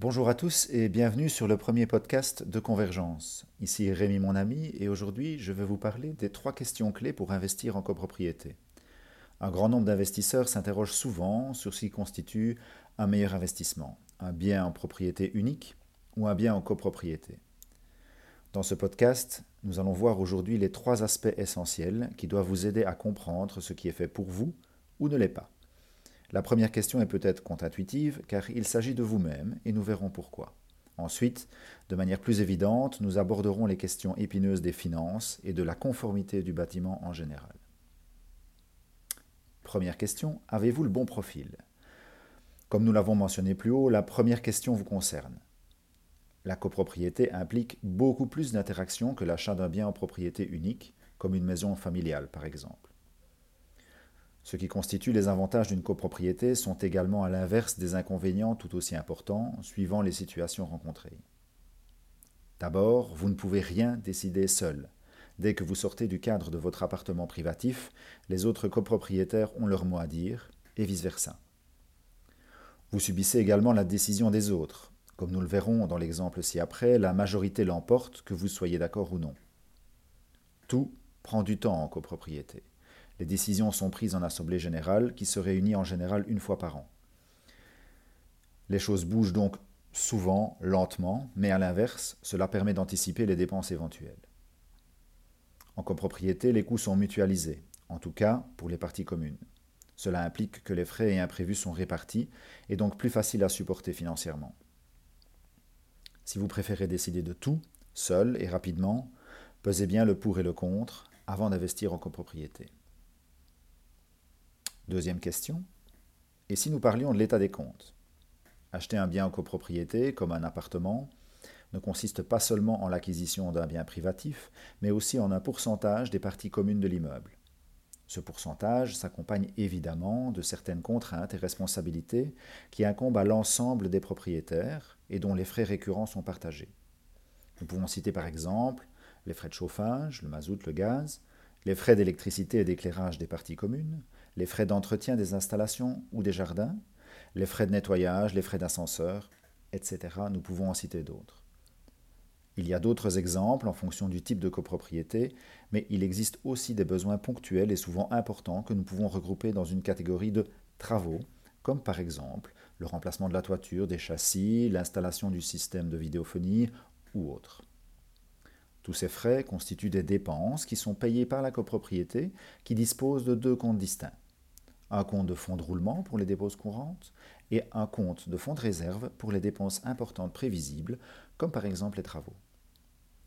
Bonjour à tous et bienvenue sur le premier podcast de Convergence. Ici Rémi mon ami et aujourd'hui je vais vous parler des trois questions clés pour investir en copropriété. Un grand nombre d'investisseurs s'interrogent souvent sur ce qui constitue un meilleur investissement, un bien en propriété unique ou un bien en copropriété. Dans ce podcast, nous allons voir aujourd'hui les trois aspects essentiels qui doivent vous aider à comprendre ce qui est fait pour vous ou ne l'est pas. La première question est peut-être contre-intuitive car il s'agit de vous-même et nous verrons pourquoi. Ensuite, de manière plus évidente, nous aborderons les questions épineuses des finances et de la conformité du bâtiment en général. Première question, avez-vous le bon profil? Comme nous l'avons mentionné plus haut, la première question vous concerne. La copropriété implique beaucoup plus d'interactions que l'achat d'un bien en propriété unique, comme une maison familiale par exemple. Ce qui constitue les avantages d'une copropriété sont également à l'inverse des inconvénients tout aussi importants, suivant les situations rencontrées. D'abord, vous ne pouvez rien décider seul. Dès que vous sortez du cadre de votre appartement privatif, les autres copropriétaires ont leur mot à dire, et vice-versa. Vous subissez également la décision des autres. Comme nous le verrons dans l'exemple ci-après, la majorité l'emporte, que vous soyez d'accord ou non. Tout prend du temps en copropriété. Les décisions sont prises en assemblée générale qui se réunit en général une fois par an. Les choses bougent donc souvent, lentement, mais à l'inverse, cela permet d'anticiper les dépenses éventuelles. En copropriété, les coûts sont mutualisés, en tout cas pour les parties communes. Cela implique que les frais et imprévus sont répartis et donc plus faciles à supporter financièrement. Si vous préférez décider de tout, seul et rapidement, pesez bien le pour et le contre avant d'investir en copropriété. Deuxième question. Et si nous parlions de l'état des comptes? Acheter un bien en copropriété, comme un appartement, ne consiste pas seulement en l'acquisition d'un bien privatif, mais aussi en un pourcentage des parties communes de l'immeuble. Ce pourcentage s'accompagne évidemment de certaines contraintes et responsabilités qui incombent à l'ensemble des propriétaires et dont les frais récurrents sont partagés. Nous pouvons citer par exemple les frais de chauffage, le mazout, le gaz, les frais d'électricité et d'éclairage des parties communes, les frais d'entretien des installations ou des jardins, les frais de nettoyage, les frais d'ascenseur, etc. Nous pouvons en citer d'autres. Il y a d'autres exemples en fonction du type de copropriété, mais il existe aussi des besoins ponctuels et souvent importants que nous pouvons regrouper dans une catégorie de travaux, comme par exemple le remplacement de la toiture, des châssis, l'installation du système de vidéophonie ou autres. Tous ces frais constituent des dépenses qui sont payées par la copropriété qui dispose de deux comptes distincts. Un compte de fonds de roulement pour les dépenses courantes et un compte de fonds de réserve pour les dépenses importantes prévisibles, comme par exemple les travaux.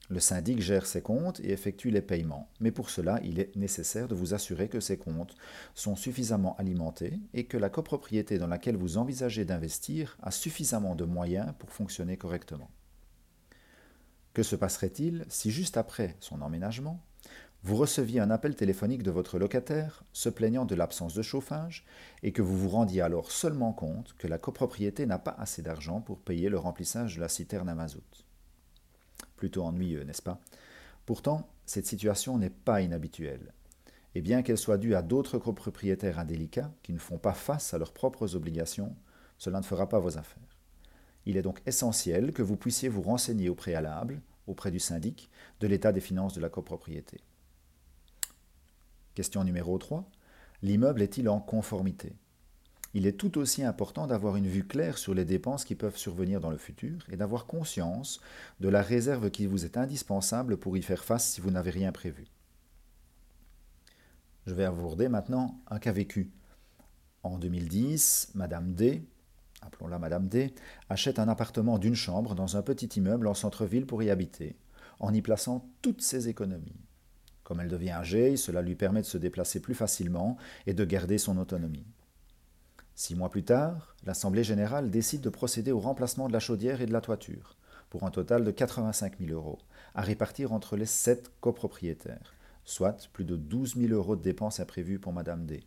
Le syndic gère ces comptes et effectue les paiements, mais pour cela, il est nécessaire de vous assurer que ces comptes sont suffisamment alimentés et que la copropriété dans laquelle vous envisagez d'investir a suffisamment de moyens pour fonctionner correctement. Que se passerait-il si juste après son emménagement, vous receviez un appel téléphonique de votre locataire se plaignant de l'absence de chauffage et que vous vous rendiez alors seulement compte que la copropriété n'a pas assez d'argent pour payer le remplissage de la citerne à mazout Plutôt ennuyeux, n'est-ce pas? Pourtant, cette situation n'est pas inhabituelle. Et bien qu'elle soit due à d'autres copropriétaires indélicats qui ne font pas face à leurs propres obligations, cela ne fera pas vos affaires. Il est donc essentiel que vous puissiez vous renseigner au préalable, auprès du syndic, de l'état des finances de la copropriété. Question numéro 3. L'immeuble est-il en conformité? Il est tout aussi important d'avoir une vue claire sur les dépenses qui peuvent survenir dans le futur et d'avoir conscience de la réserve qui vous est indispensable pour y faire face si vous n'avez rien prévu. Je vais aborder maintenant un cas vécu. En 2010, Madame D, appelons-la Madame D, achète un appartement d'une chambre dans un petit immeuble en centre-ville pour y habiter, en y plaçant toutes ses économies. Comme elle devient âgée, cela lui permet de se déplacer plus facilement et de garder son autonomie. Six mois plus tard, l'Assemblée générale décide de procéder au remplacement de la chaudière et de la toiture, pour un total de 85 000 euros, à répartir entre les sept copropriétaires, soit plus de 12 000 euros de dépenses imprévues pour Madame D.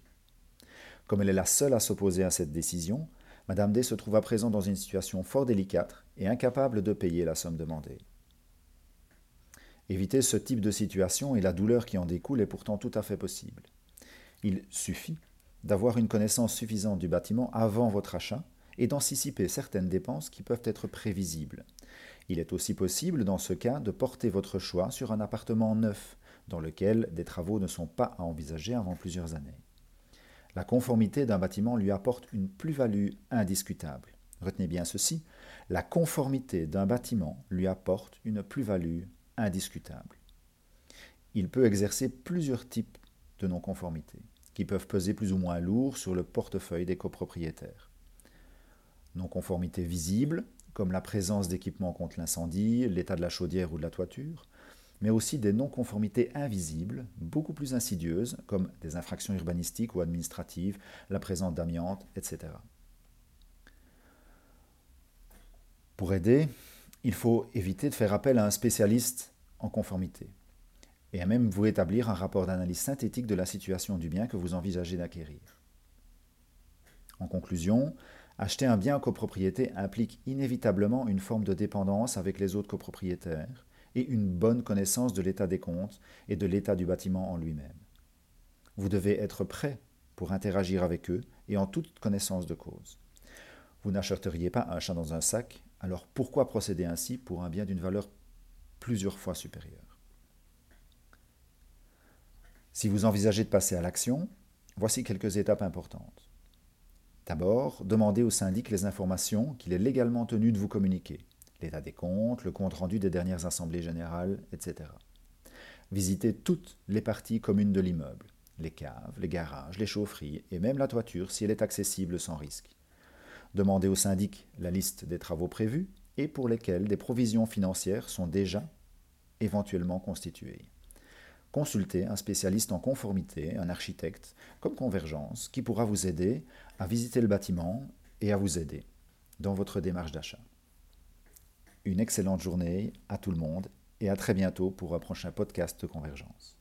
Comme elle est la seule à s'opposer à cette décision, Madame D se trouve à présent dans une situation fort délicate et incapable de payer la somme demandée. Éviter ce type de situation et la douleur qui en découle est pourtant tout à fait possible. Il suffit d'avoir une connaissance suffisante du bâtiment avant votre achat et d'anticiper certaines dépenses qui peuvent être prévisibles. Il est aussi possible, dans ce cas, de porter votre choix sur un appartement neuf, dans lequel des travaux ne sont pas à envisager avant plusieurs années. La conformité d'un bâtiment lui apporte une plus-value indiscutable. Retenez bien ceci, la conformité d'un bâtiment lui apporte une plus-value indiscutable. Il peut exercer plusieurs types de non-conformité, qui peuvent peser plus ou moins lourd sur le portefeuille des copropriétaires. Non-conformité visible, comme la présence d'équipements contre l'incendie, l'état de la chaudière ou de la toiture, mais aussi des non-conformités invisibles, beaucoup plus insidieuses, comme des infractions urbanistiques ou administratives, la présence d'amiante, etc. Pour aider, il faut éviter de faire appel à un spécialiste en conformité, et à même vous établir un rapport d'analyse synthétique de la situation du bien que vous envisagez d'acquérir. En conclusion, acheter un bien en copropriété implique inévitablement une forme de dépendance avec les autres copropriétaires, et une bonne connaissance de l'état des comptes et de l'état du bâtiment en lui-même. Vous devez être prêt pour interagir avec eux et en toute connaissance de cause. Vous n'achèteriez pas un chat dans un sac, alors pourquoi procéder ainsi pour un bien d'une valeur plusieurs fois supérieure? Si vous envisagez de passer à l'action, voici quelques étapes importantes. D'abord, demandez au syndic les informations qu'il est légalement tenu de vous communiquer l'état des comptes, le compte rendu des dernières assemblées générales, etc. Visitez toutes les parties communes de l'immeuble, les caves, les garages, les chaufferies et même la toiture si elle est accessible sans risque. Demandez au syndic la liste des travaux prévus et pour lesquels des provisions financières sont déjà éventuellement constituées. Consultez un spécialiste en conformité, un architecte, comme Convergence, qui pourra vous aider à visiter le bâtiment et à vous aider dans votre démarche d'achat une excellente journée à tout le monde et à très bientôt pour un prochain podcast Convergence.